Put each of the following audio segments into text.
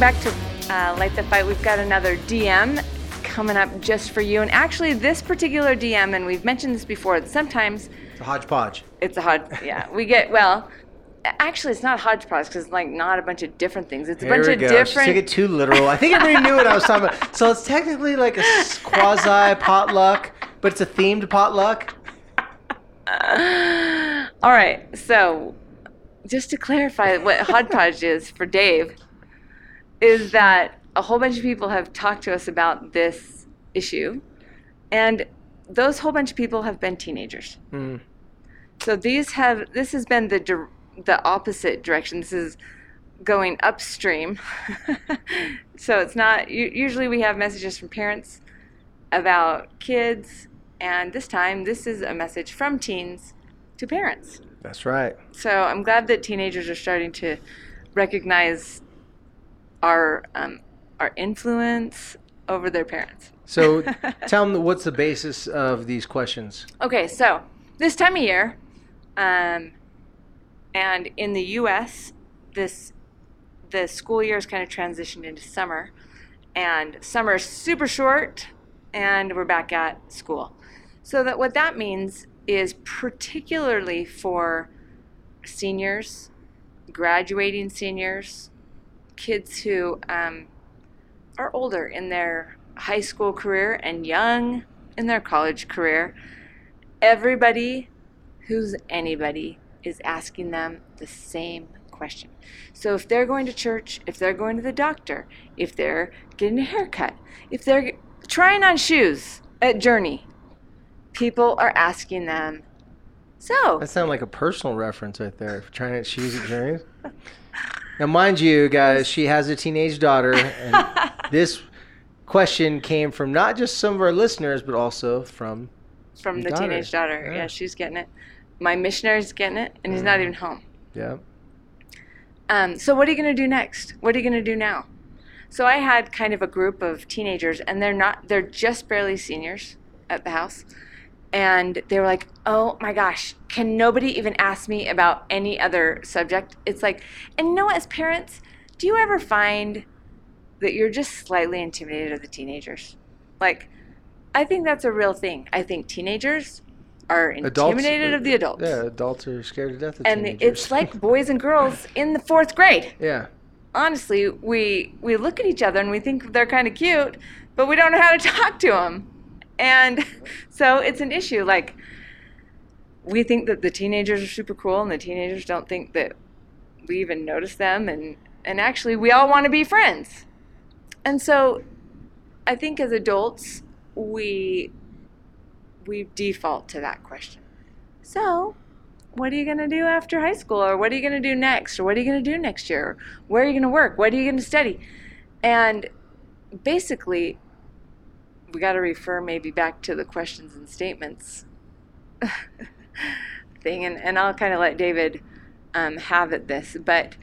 welcome back to uh, Light the Fight. We've got another DM coming up just for you. And actually, this particular DM, and we've mentioned this before, that sometimes It's a hodgepodge. it's a hodge. Yeah, we get well. Actually, it's not hodgepodge because it's like not a bunch of different things. It's a Here bunch we of go. Different. took it too literal. I think everybody knew what I was talking about. So it's technically like a quasi potluck, but it's a themed potluck. All right, so just to clarify what hodgepodge is for Dave, is that a whole bunch of people have talked to us about this issue, and those whole bunch of people have been teenagers. Mm. So these have this has been the dir- the opposite direction. This is going upstream. so it's not usually we have messages from parents about kids, and this time this is a message from teens to parents. That's right. So I'm glad that teenagers are starting to recognize our um, our influence over their parents. So tell them what's the basis of these questions. Okay, so this time of year, um, and in the U.S., this the school year is kind of transitioned into summer, and summer is super short, and we're back at school. So that what that means is particularly for seniors, graduating seniors, kids who um, are older in their high school career and young in their college career everybody who's anybody is asking them the same question. So if they're going to church, if they're going to the doctor, if they're getting a haircut, if they're trying on shoes at Journey, people are asking them, so That sounds like a personal reference right there. Trying to choose at journeys. Now, mind you, guys, she has a teenage daughter, and this question came from not just some of our listeners, but also from from the daughter. teenage daughter, yeah. Yeah. she's getting it. My missionary's getting it, and he's not even home. yeah. Um, so what are you going to do next? What are you going to do now? So I had kind of a group of teenagers, and they're not, they're just barely seniors at the house. And they were like, oh my gosh, can nobody even ask me about any other subject? It's like, and you know what, as parents, do you ever find that you're just slightly intimidated of the teenagers? Like, I think that's a real thing. I think teenagers are uh, intimidated of the adults. Yeah, adults are scared to death of And teenagers. it's like boys and girls in the fourth grade yeah. honestly, we we look at each other and we think they're kind of cute, but we don't know how to talk to them. And so it's an issue. Like we think that the teenagers are super cool, and the teenagers don't think that we even notice them. And and actually, we all want to be friends. And so, I think as adults, we we default to that question. So, what are you going to do after high school or what are you going to do next or what are you going to do next year or where are you going to work what are you going to study and basically we got to refer maybe back to the questions and statements thing and, and i'll kind of let david um, have at this but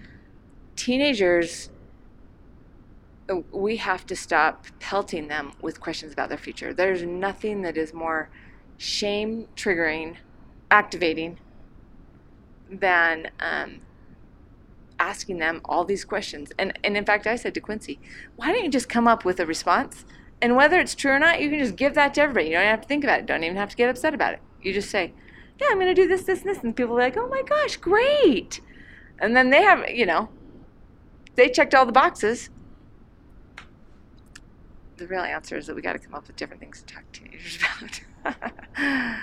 teenagers we have to stop pelting them with questions about their future there's nothing that is more shame triggering activating than um, asking them all these questions. And, and in fact, I said to Quincy, why don't you just come up with a response? And whether it's true or not, you can just give that to everybody. You don't have to think about it. Don't even have to get upset about it. You just say, yeah, I'm going to do this, this, and this. And people are like, oh my gosh, great. And then they have, you know, they checked all the boxes. The real answer is that we got to come up with different things to talk to teenagers about.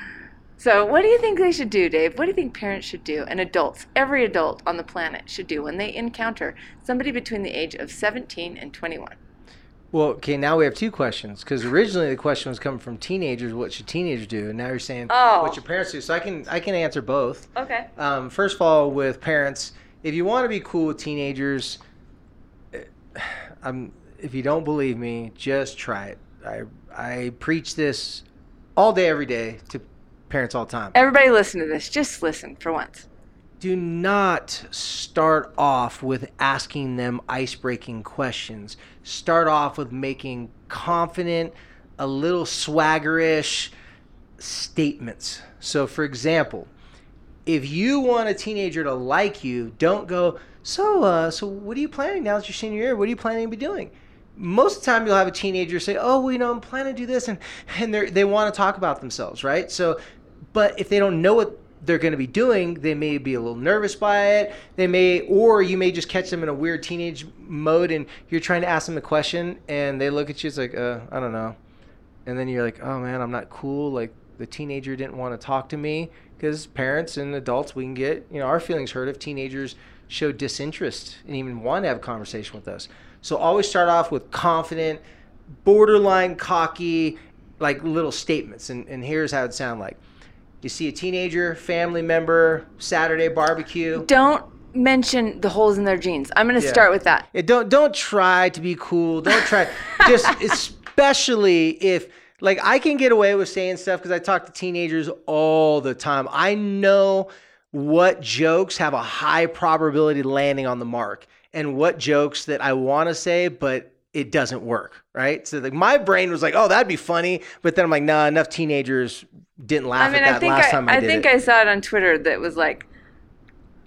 So, what do you think they should do, Dave? What do you think parents should do and adults, every adult on the planet should do when they encounter somebody between the age of 17 and 21? Well, okay, now we have two questions because originally the question was coming from teenagers. What should teenagers do? And now you're saying Oh. what should parents do? So I can I can answer both. Okay. Um, first of all, with parents, if you want to be cool with teenagers, eh, I'm, if you don't believe me, just try it. I I preach this all day, every day to parents all the time. Everybody listen to this. Just listen for once. Do not start off with asking them ice breaking questions. Start off with making confident, a little swaggerish statements. So, for example, if you want a teenager to like you, don't go, so, uh, so what are you planning now that your senior year? What are you planning to be doing? Most of the time, you'll have a teenager say, "Oh, well, you know, I'm planning to do this," and and they they want to talk about themselves, right? So, but if they don't know what they're going to be doing, they may be a little nervous by it. They may, or you may just catch them in a weird teenage mode, and you're trying to ask them a question, and they look at you, it's like, uh, I don't know, and then you're like, oh man, I'm not cool. Like the teenager didn't want to talk to me because parents and adults, we can get, you know, our feelings hurt if teenagers show disinterest and even want to have a conversation with us. So always start off with confident, borderline cocky, like little statements. And, and here's how it sound like. You see a teenager, family member, Saturday barbecue. Don't mention the holes in their jeans. I'm going to Yeah. start with that. Yeah, don't don't try to be cool. Don't try. just especially if like I can get away with saying stuff because I talk to teenagers all the time. I know what jokes have a high probability landing on the mark and what jokes that I want to say but it doesn't work, right? So like my brain was like, "Oh, that'd be funny," but then I'm like, "Nah, enough teenagers didn't laugh I mean, at that I think last I, time I, I did think it." I saw it on Twitter that was like,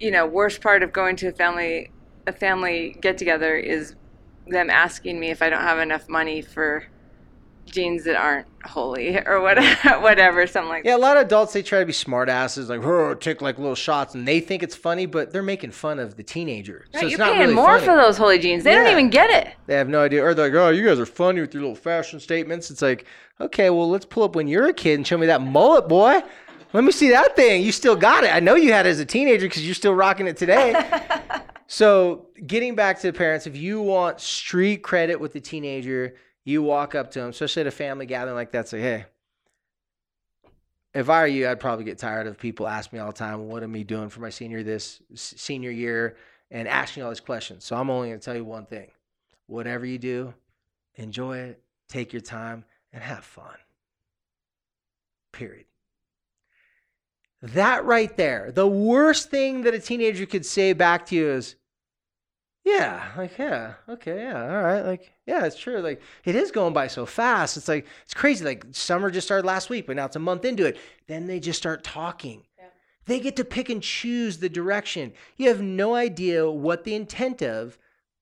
you know, worst part of going to a family a family get together is them asking me if I don't have enough money for jeans that aren't holy or whatever, whatever, something like that. Yeah, a lot of adults they try to be smart asses, like take like little shots, and they think it's funny, but they're making fun of the teenager. that. so it's You're not paying really more funny. for those holy jeans. They don't even get it. They have no idea, or they're like, oh, you guys are funny with your little fashion statements. It's like, okay, well, let's pull up when you're a kid and show me that mullet, boy. Let me see that thing. You still got it. I know you had it as a teenager because you're still rocking it today. so, getting back to the parents, if you want street credit with the teenager, you walk up to them, especially at a family gathering like that, say, hey, if I were you, I'd probably get tired of people asking me all the time, what am I doing for my senior this senior year and asking all these questions. So I'm only going to tell you one thing. Whatever you do, enjoy it, take your time and have fun. Period. That right there, the worst thing that a teenager could say back to you is, yeah, like, yeah, okay, yeah, all right. Like, yeah, it's true. Like, it is going by so fast. It's like, it's crazy. Like, summer just started last week, but now it's a month into it. Then they just start talking. They get to pick and choose the direction. You have no idea what the intent of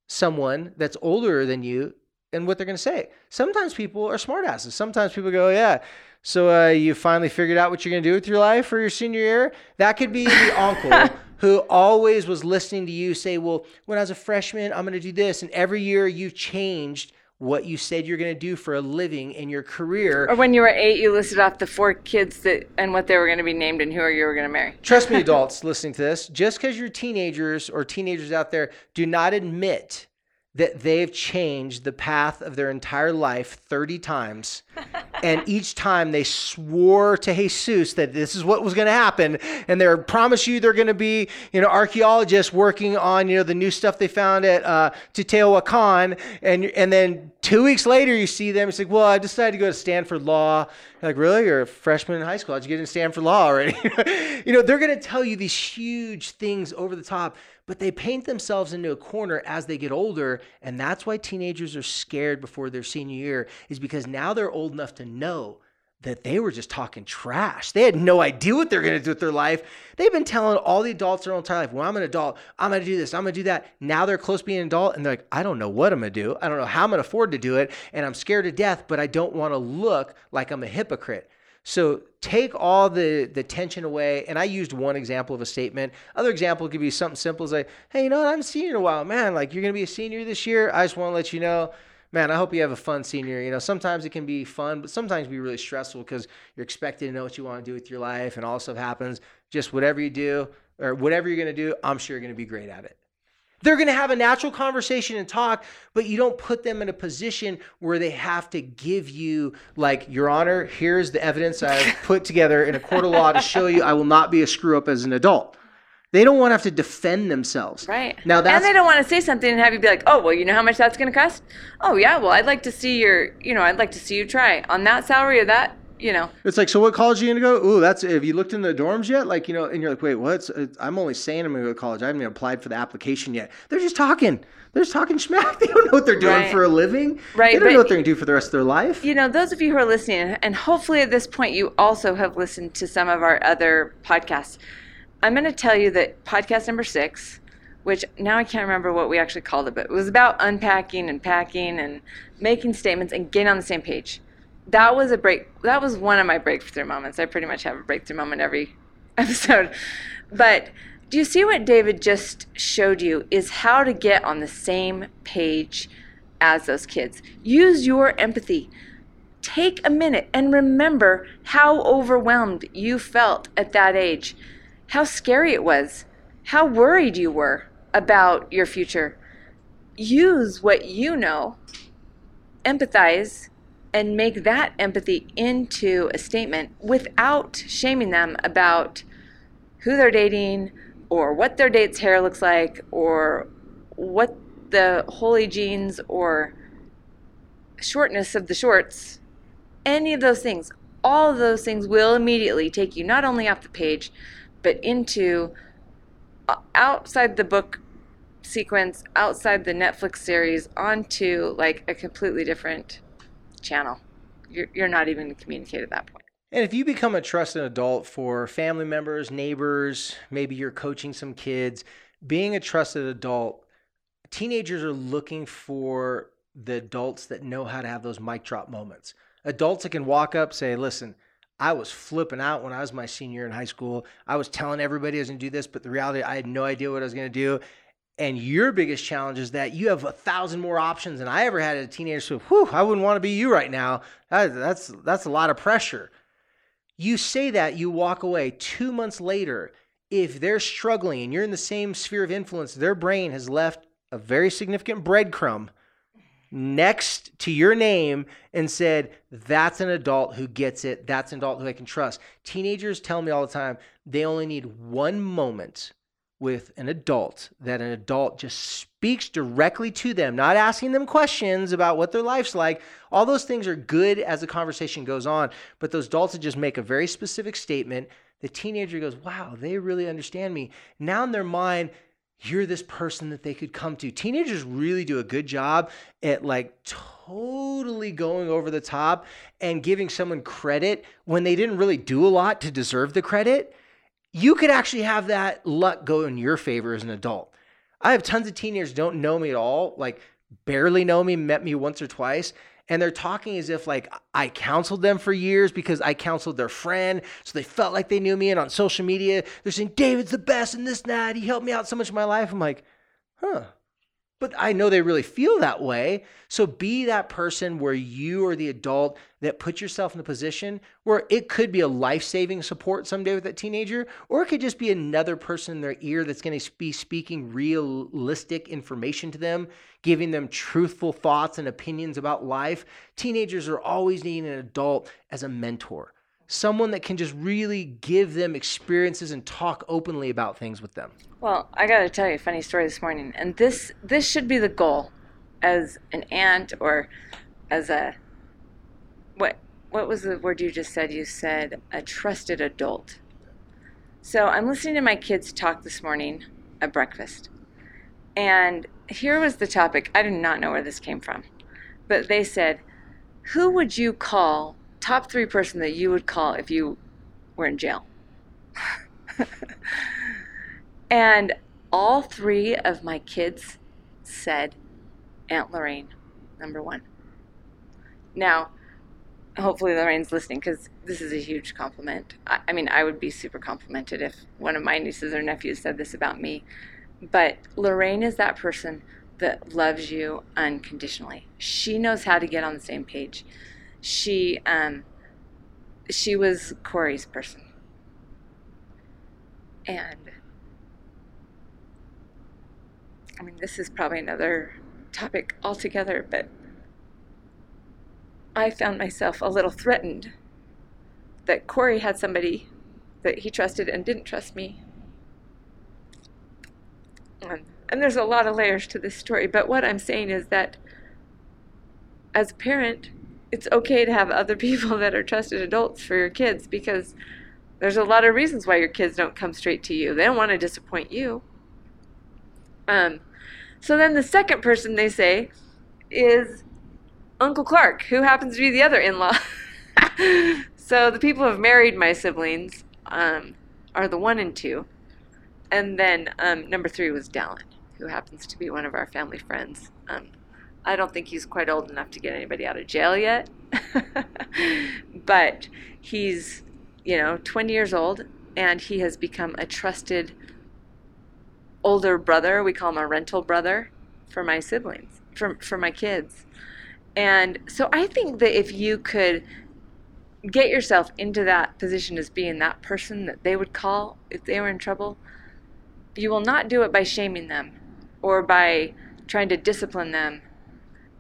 someone that's older than you and what they're going to say. Sometimes people are smartasses. Sometimes people go, yeah. So uh, you finally figured out what you're going to do with your life for your senior year? That could be the uncle who always was listening to you say, well, when I was a freshman, I'm going to do this. And every year you changed what you said you're going to do for a living in your career. Or when you were eight, you listed off the four kids that and what they were going to be named and who you were going to marry. Trust me, adults listening to this, just because you're teenagers or teenagers out there do not admit that they've changed the path of their entire life 30 times. and each time they swore to Jesus that this is what was going to happen. And they promise you they're going to be, you know, archaeologists working on, you know, the new stuff they found at uh, Teotihuacan. And, and then two weeks later, you see them. It's like, well, I decided to go to Stanford Law. You're like, really? You're a freshman in high school. How'd you get into Stanford Law already? you know, they're going to tell you these huge things over the top, but they paint themselves into a corner as they get older. And that's why teenagers are scared before their senior year, is because now they're old enough to know that they were just talking trash. They had no idea what they're going to do with their life. They've been telling all the adults their entire life, well, I'm an adult. I'm going to do this. I'm going to do that. Now they're close to being an adult and they're like, I don't know what I'm going to do. I don't know how I'm going to afford to do it. And I'm scared to death, but I don't want to look like I'm a hypocrite. So take all the, the tension away. And I used one example of a statement. Other example could be something simple as like, hey, you know what? I haven't seen you in a while. Man, like you're going to be a senior this year. I just want to let you know, man, I hope you have a fun senior. You know, sometimes it can be fun, but sometimes be really stressful because you're expected to know what you want to do with your life and all stuff happens. Just whatever you do or whatever you're going to do, I'm sure you're going to be great at it. They're going to have a natural conversation and talk, but you don't put them in a position where they have to give you, like, Your Honor, here's the evidence I've put together in a court of law to show you I will not be a screw up as an adult. They don't want to have to defend themselves. Right. Now that's and they don't want to say something and have you be like, oh, well, you know how much that's going to cost? Oh, yeah. Well, I'd like to see your, you know, I'd like to see you try on that salary or that, you know. It's like, so what college are you gonna go? Ooh, that's have you looked in the dorms yet? Like, you know, and you're like, wait, what? I'm only saying I'm gonna go to college. I haven't even applied for the application yet. They're just talking. They're just talking schmack. They don't know what they're doing Right. for a living. Right, They don't know what they're gonna do for the rest of their life. You know, those of you who are listening, and hopefully at this point you also have listened to some of our other podcasts. I'm going to tell you that podcast number six, which now I can't remember what we actually called it, but it was about unpacking and packing and making statements and getting on the same page. That was a break. That was one of my breakthrough moments. I pretty much have a breakthrough moment every episode. But do you see what David just showed you is how to get on the same page as those kids? Use your empathy. Take a minute and remember how overwhelmed you felt at that age, how scary it was, how worried you were about your future. Use what you know, empathize, and make that empathy into a statement without shaming them about who they're dating or what their date's hair looks like or what the holy jeans or shortness of the shorts, any of those things, all of those things will immediately take you not only off the page, but into outside the book sequence, outside the Netflix series, onto like a completely different channel. You're, you're not even going to communicate at that point. And if you become a trusted adult for family members, neighbors, maybe you're coaching some kids, being a trusted adult, teenagers are looking for the adults that know how to have those mic drop moments. Adults that can walk up, say, listen, I was flipping out when I was my senior in high school. I was telling everybody I was going to do this, but the reality, I had no idea what I was going to do. And your biggest challenge is that you have a thousand more options than I ever had as a teenager. So, whew, I wouldn't want to be you right now. That, that's that's a lot of pressure. You say that, you walk away. Two months later, if they're struggling and you're in the same sphere of influence, their brain has left a very significant breadcrumb next to your name and said, That's an adult who gets it. That's an adult who I can trust. Teenagers tell me all the time they only need one moment with an adult that an adult just speaks directly to them, not asking them questions about what their life's like. All those things are good as the conversation goes on, but those adults just make a very specific statement, the teenager goes, Wow, they really understand me. Now in their mind, you're this person that they could come to. Teenagers really do a good job at like totally going over the top and giving someone credit when they didn't really do a lot to deserve the credit you could actually have that luck go in your favor as an adult. I have tons of teenagers don't know me at all, like barely know me, met me once or twice, and they're talking as if like I counseled them for years because I counseled their friend, so they felt like they knew me. And on social media, they're saying David's the best and this and that. He helped me out so much in my life. I'm like, huh, but I know they really feel that way. So be that person where you are the adult that puts yourself in a position where it could be a life saving support someday with that teenager, or it could just be another person in their ear that's going to be speaking realistic information to them, giving them truthful thoughts and opinions about life. Teenagers are always needing an adult as a mentor someone that can just really give them experiences and talk openly about things with them. Well, I got to tell you a funny story this morning, and this this should be the goal as an aunt or as a what what was the word you just said? You said a trusted adult. So I'm listening to my kids talk this morning at breakfast. And here was the topic. I did not know where this came from. But they said, "Who would you call top three person that you would call if you were in jail. and all three of my kids said Aunt Lorraine, number one. Now, hopefully Lorraine's listening because this is a huge compliment. I, I, mean, I would be super complimented if one of my nieces or nephews said this about me. But Lorraine is that person that loves you unconditionally. She knows how to get on the same page she um, she was Corey's person, and I mean this is probably another topic altogether, but I found myself a little threatened that Corey had somebody that he trusted and didn't trust me. Um, and there's a lot of layers to this story, but what I'm saying is that as a parent, it's okay to have other people that are trusted adults for your kids because there's a lot of reasons why your kids don't come straight to you. They don't want to disappoint you. Um, so then the second person they say is Uncle Clark, who happens to be the other in law. so the people who have married my siblings um, are the one and two. and then um, number three was Dallin, who happens to be one of our family friends. Um, I don't think he's quite old enough to get anybody out of jail yet, but he's, you know, 20 years old and he has become a trusted older brother. We call him a rental brother for my siblings, for, for my kids. And so I think that if you could get yourself into that position as being that person that they would call if they were in trouble, you will not do it by shaming them or by trying to discipline them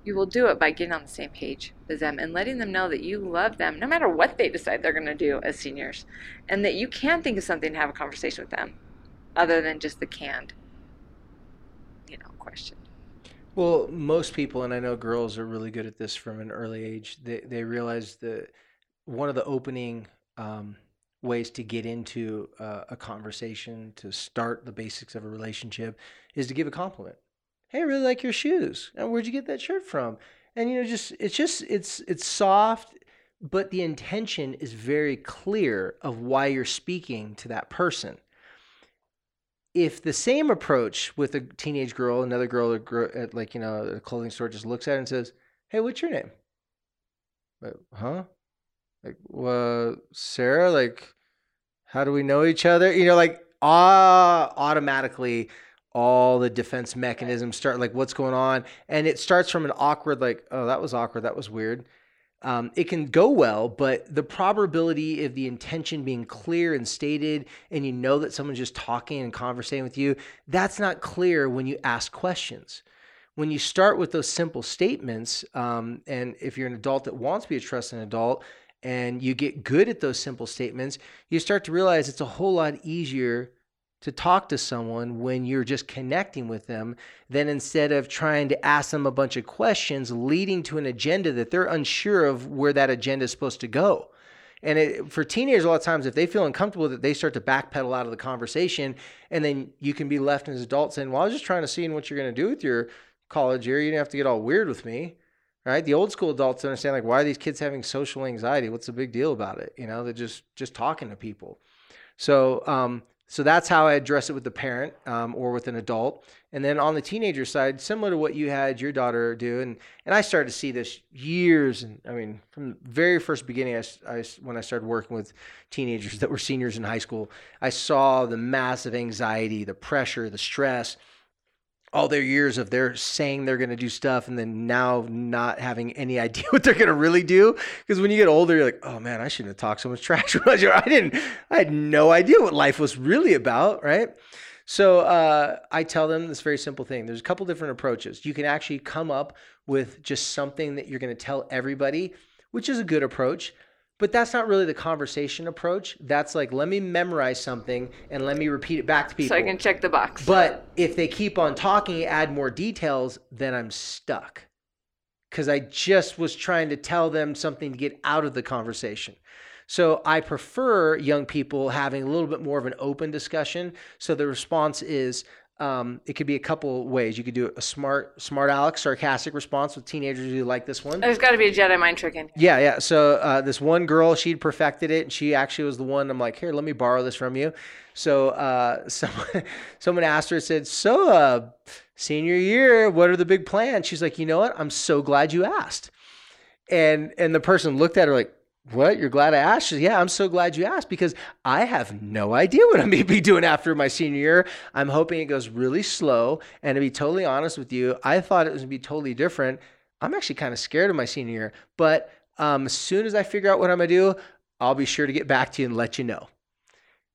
you will do it by getting on the same page as them and letting them know that you love them no matter what they decide they're going to do as seniors and that you can think of something to have a conversation with them other than just the canned you know question. Well most people and i know girls are really good at this from an early age they, they realize that one of the opening um, ways to get into uh, a conversation to start the basics of a relationship is to give a compliment hey, I really like your shoes. And where'd you get that shirt from? And you know, just it's just it's it's soft, but the intention is very clear of why you're speaking to that person. If the same approach with a teenage girl, another girl at like you know a clothing store just looks at it and says, "Hey, what's your name?" Like, huh? Like, well, Sarah. Like, how do we know each other? You know, like ah, automatically all the defense mechanisms start like what's going on? And it starts from an awkward like oh that was awkward. That was weird. Um, it can go well but the probability of the intention being clear and stated and you know that someone's just talking and conversating with you that's not clear when you ask questions. When you start with those simple statements um, and if you're an adult that wants to be a trusted adult and you get good at those simple statements you start to realize it's a whole lot easier to talk to someone when you're just connecting with them than instead of trying to ask them a bunch of questions leading to an agenda that they're unsure of where that agenda is supposed to go. And it, for teenagers, a lot of times, if they feel uncomfortable, that they start to backpedal out of the conversation, and then you can be left as an adult saying, "Well, I was just trying to see what you're going to do with your college year. You didn't have to get all weird with me." Right? The old school adults understand like, why are these kids having social anxiety? What's the big deal about it? You know, they're just just talking to people. So um, so that's how I address it with the parent um, or with an adult. And then on the teenager side, similar to what you had your daughter do, and, and I started to see this years, and I mean, from the very first beginning, I, I, when I started working with teenagers that were seniors in high school, I saw the massive anxiety, the pressure, the stress all their years of their saying they're going to do stuff and then now not having any idea what they're going to really do. Because when you get older you're like oh man i shouldn't have talked so much trash i didn't i had no idea what life was really about right? So uh, i tell them this very simple thing. There's a couple different approaches. You can actually come up with just something that you're going to tell everybody which is a good approach but that's not really the conversation approach. That's like, let me memorize something and let me repeat it back to people. So I can check the box. But if they keep on talking, add more details, then I'm stuck. Because I just was trying to tell them something to get out of the conversation. So I prefer young people having a little bit more of an open discussion. So the response is, um, it could be a couple ways. You could do a smart, smart Alex sarcastic response with teenagers who like this one. There's got to be a Jedi mind trick in. Yeah, yeah. So uh, this one girl, she'd perfected it, and she actually was the one. I'm like, here, let me borrow this from you. So uh, someone, someone asked her, said, "So, uh, senior year, what are the big plans?" She's like, "You know what? I'm so glad you asked." And and the person looked at her like, what? You're glad I asked? Yeah, I'm so glad you asked because I have no idea what I'm going to be doing after my senior year. I'm hoping it goes really slow. And to be totally honest with you, I thought it was going to be totally different. I'm actually kind of scared of my senior year. But um, as soon as I figure out what I'm going to do, I'll be sure to get back to you and let you know.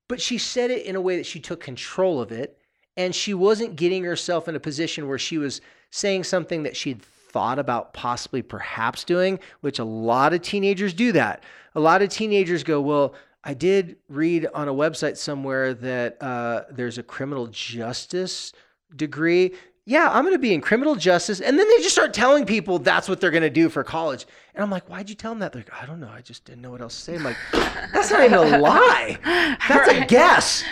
But she said it in a way that she took control of it. And she wasn't getting herself in a position where she was saying something that she'd thought about possibly perhaps doing, which a lot of teenagers do that. A lot of teenagers go, Well, I did read on a website somewhere that uh, there's a criminal justice degree. Yeah, I'm going to be in criminal justice. And then they just start telling people that's what they're going to do for college. And I'm like, why'd you tell them that? They're like, I don't know. I just didn't know what else to say. I'm like, that's not even a lie. That's right. a guess.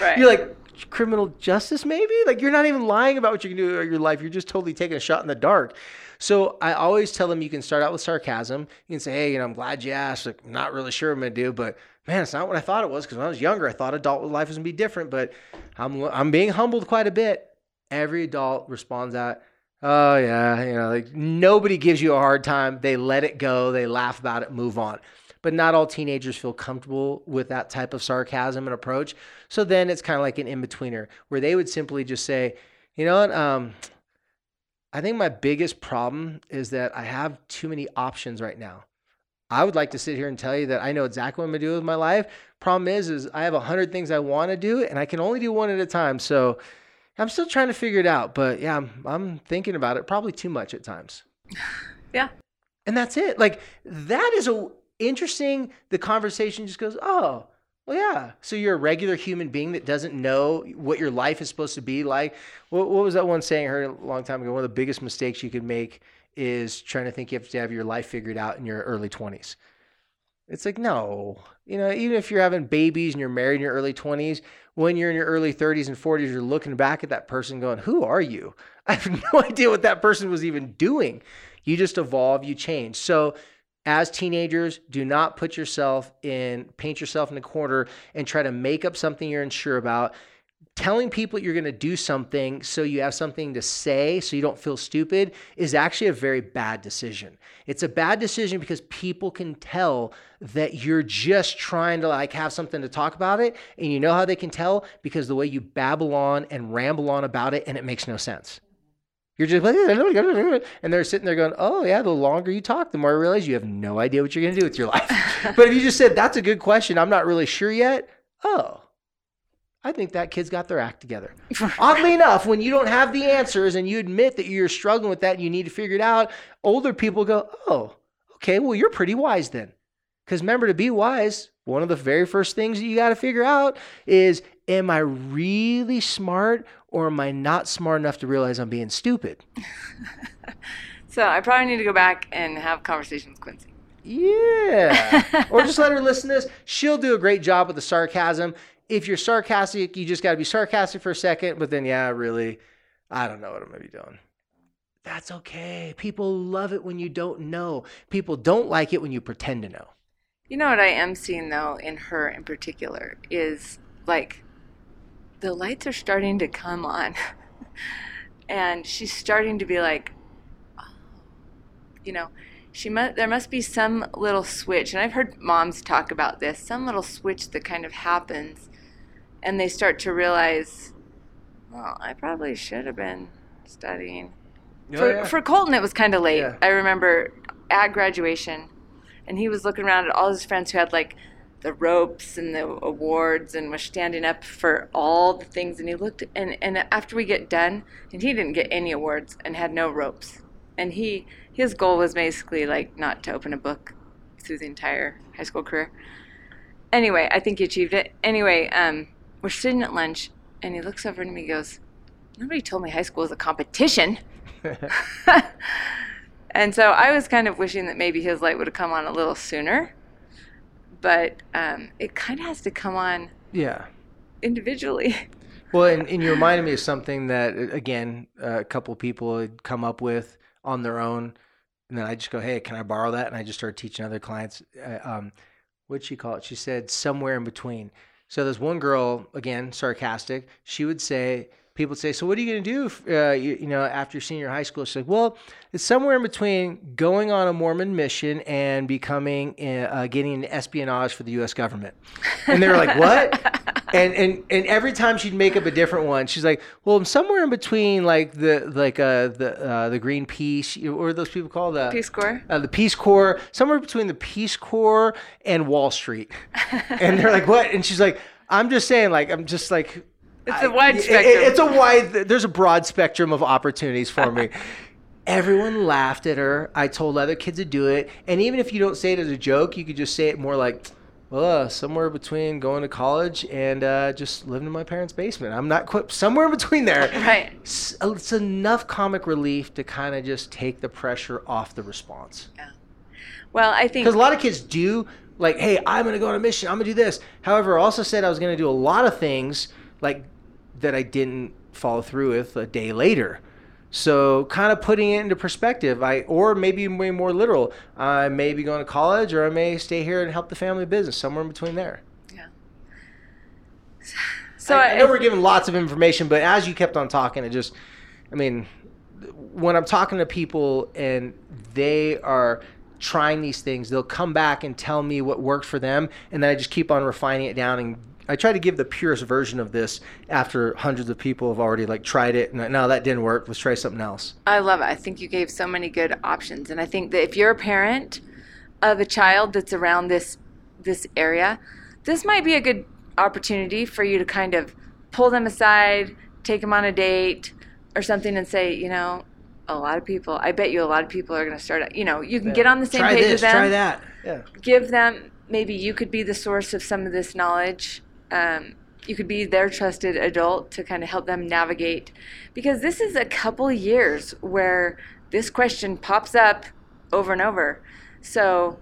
right. You're like, criminal justice, maybe? Like you're not even lying about what you can do in your life. You're just totally taking a shot in the dark. So I always tell them you can start out with sarcasm. You can say, hey, you know, I'm glad you asked. Like, I'm not really sure what I'm to do, but man, it's not what I thought it was. Because when I was younger, I thought adult life was to be different. But I'm I'm being humbled quite a bit. Every adult responds that, oh yeah, you know, like nobody gives you a hard time. They let it go, they laugh about it, move on. But not all teenagers feel comfortable with that type of sarcasm and approach. So then it's kind of like an in-betweener where they would simply just say, you know what, um, I think my biggest problem is that I have too many options right now. I would like to sit here and tell you that I know exactly what I'm gonna do with my life. Problem is, is I have a hundred things I want to do, and I can only do one at a time. So I'm still trying to figure it out. But yeah, I'm, I'm thinking about it probably too much at times. Yeah. And that's it. Like that is a interesting. The conversation just goes, oh, well, yeah. So you're a regular human being that doesn't know what your life is supposed to be like. What, what was that one saying I heard a long time ago? One of the biggest mistakes you could make is trying to think you have to have your life figured out in your early 20s. It's like, no. You know, even if you're having babies and you're married in your early 20s, when you're in your early 30s and 40s, you're looking back at that person going, Who are you? I have no idea what that person was even doing. You just evolve, you change. So, as teenagers, do not put yourself in, paint yourself in a corner and try to make up something you're unsure about telling people you're going to do something so you have something to say so you don't feel stupid is actually a very bad decision. It's a bad decision because people can tell that you're just trying to like have something to talk about it and you know how they can tell because the way you babble on and ramble on about it and it makes no sense. You're just like, and they're sitting there going, oh, yeah, the longer you talk, the more I realize you have no idea what you're going to do with your life. but if you just said, that's a good question, I'm not really sure yet, oh, I think that kid's got their act together. Oddly enough, when you don't have the answers and you admit that you're struggling with that and you need to figure it out, older people go, Oh, okay, well, you're pretty wise then. Because remember, to be wise, one of the very first things that you got to figure out is Am I really smart or am I not smart enough to realize I'm being stupid? so I probably need to go back and have conversations with Quincy. Yeah. or just let her listen to this. She'll do a great job with the sarcasm if you're sarcastic, you just got to be sarcastic for a second, but then, yeah, really, I don't know what I'm going to be doing. That's okay. People love it when you don't know. People don't like it when you pretend to know. You know what I am seeing, though, in her in particular, is like the lights are starting to come on. and she's starting to be like, oh, you know, she must there must be some little switch and i've heard moms talk about this some little switch that kind of happens and they start to realize, well, I probably should have been studying. Oh, for, yeah. for Colton, it was kind of late. Yeah. I remember at graduation, and he was looking around at all his friends who had like the ropes and the awards and was standing up for all the things. And he looked, and, and after we get done, and he didn't get any awards and had no ropes. And he, his goal was basically like not to open a book through the entire high school career. Anyway, I think he achieved it. Anyway, um, we're sitting at lunch, and he looks over at me and goes, Nobody told me high school was a competition. and so I was kind of wishing that maybe his light would have come on a little sooner. But um, it kind of has to come on yeah. individually. Well, and, and you reminded me of something that, again, uh, a couple people had come up with on their own. And then I just go, hey, can I borrow that? And I just started teaching other clients. Uh, um, what'd she call it? She said, somewhere in between. So there's one girl, again, sarcastic. She would say, people would say, "So what are you going to do, if, uh, you, you, know, after senior high school?" She's like, "Well, it's somewhere in between going on a Mormon mission and becoming, uh, uh getting an espionage for the U.S. government." And they were like, "What?" and and and every time she'd make up a different one, she's like, "Well, I'm somewhere in between, like the like uh the uh, the Greenpeace, or those people called the Peace Corps, uh, the Peace Corps, somewhere between the Peace Corps and Wall Street." and they're like, "What?" And she's like, "I'm just saying, like, I'm just like." It's a wide spectrum. It, it's a wide. There's a broad spectrum of opportunities for me. Everyone laughed at her. I told other kids to do it, and even if you don't say it as a joke, you could just say it more like, "Well, uh, somewhere between going to college and uh, just living in my parents' basement. I'm not quite somewhere in between there." Right. It's, it's enough comic relief to kind of just take the pressure off the response. Yeah. Well, I think because a lot of kids do like, "Hey, I'm going to go on a mission. I'm going to do this." However, I also said I was going to do a lot of things like that I didn't follow through with a day later. So kind of putting it into perspective, I or maybe way more literal. I may be going to college, or I may stay here and help the family business somewhere in between there. Yeah. So I, I know if- we're giving lots of information, but as you kept on talking, it just, I mean, when I'm talking to people and they are trying these things, they'll come back and tell me what worked for them, and then I just keep on refining it down and. I try to give the purest version of this after hundreds of people have already like tried it and no that didn't work let's try something else I love it. I think you gave so many good options, and I think that if you're a parent of a child that's around this this area, this might be a good opportunity for you to kind of pull them aside, take them on a date or something, and say, you know, a lot of people. I bet you a lot of people are going to start. You know, you can get on the same try page this with them. try that yeah give them maybe you could be the source of some of this knowledge um, you could be their trusted adult to kind of help them navigate. Because this is a couple years where this question pops up over and over. So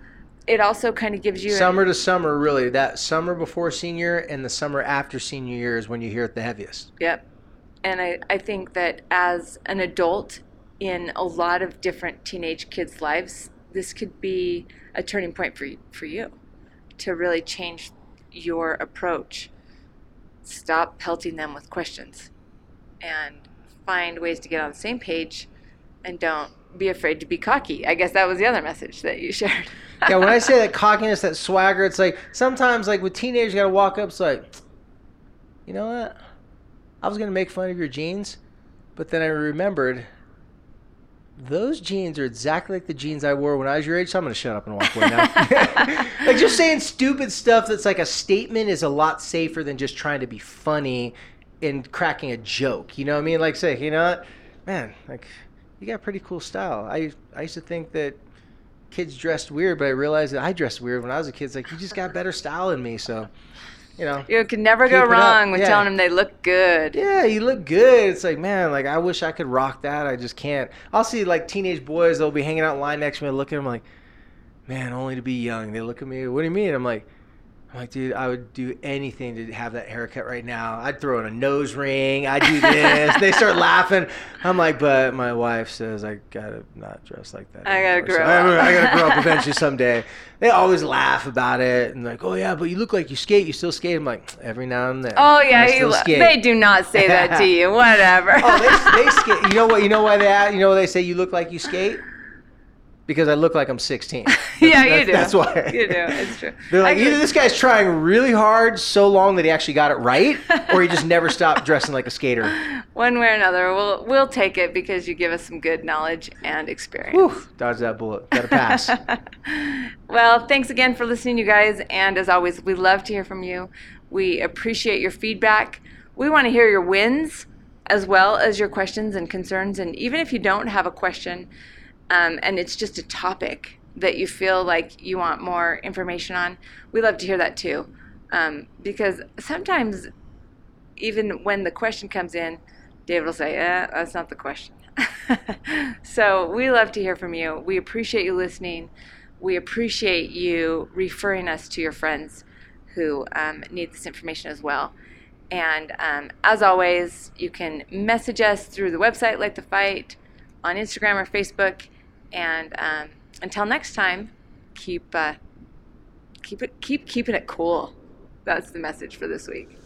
it also kind of gives you an- summer to summer really that summer before senior and the summer after senior year is when you hear it the heaviest. Yep. And I, I think that as an adult in a lot of different teenage kids' lives, this could be a turning point for for you to really change your approach. Stop pelting them with questions and find ways to get on the same page and don't be afraid to be cocky. I guess that was the other message that you shared. yeah, when I say that cockiness, that swagger, it's like sometimes, like with teenagers, you gotta walk up. It's like, you know what? I was gonna make fun of your jeans, but then I remembered those jeans are exactly like the jeans I wore when I was your age. So I'm gonna shut up and walk away now. like just saying stupid stuff that's like a statement is a lot safer than just trying to be funny and cracking a joke. You know what I mean? Like say, you know what, man, like you got pretty cool style. I I used to think that kids dressed weird, but I realized that I dressed weird when I was a kid. It's like you just got better style than me, so you know. You can never go Keep it up. wrong with Yeah. telling them they look good. Yeah, you look good. It's like, man, like I wish I could rock that. I just can't. I'll see like teenage boys. They'll be hanging out in line next to me. I look at them like, man, only to be young. They look at me. What do you mean? I'm like, I'm like, dude, I would do anything to have that haircut right now. I'd throw in a nose ring. I'd do this. they start laughing. I'm like, but my wife says I gotta not dress like that. I gotta anymore." grow I, up. I gotta grow up eventually someday. They always laugh about it and like, oh yeah, but you look like you skate. You still skate. I'm like, every now and then. Oh yeah, you, skate. they do not say that to you. Whatever. Oh, they, they skate. You know what? You know why they? ask- You know they say you look like you skate? Because I look like I'm 16. yeah, you do. That's why. you do. It's true. They're like, Actually- either this guy's trying really hard so long that he actually got it right, or he just never stopped dressing like a skater. One way or another, we'll we'll take it because you give us some good knowledge and experience. Whew, dodge that bullet. Got to pass. well, thanks again for listening, you guys. And as always, we love to hear from you. We appreciate your feedback. We want to hear your wins as well as your questions and concerns. And even if you don't have a question um, and it's just a topic that you feel like you want more information on, we love to hear that too. Um, because sometimes, even when the question comes in, David will say, eh, that's not the question. so we love to hear from you. We appreciate you listening. We appreciate you referring us to your friends who um, need this information as well. And um, as always, you can message us through the website, Light the Fight, on Instagram or Facebook. And um, until next time, keep uh, keep it keep keeping it cool. That's the message for this week.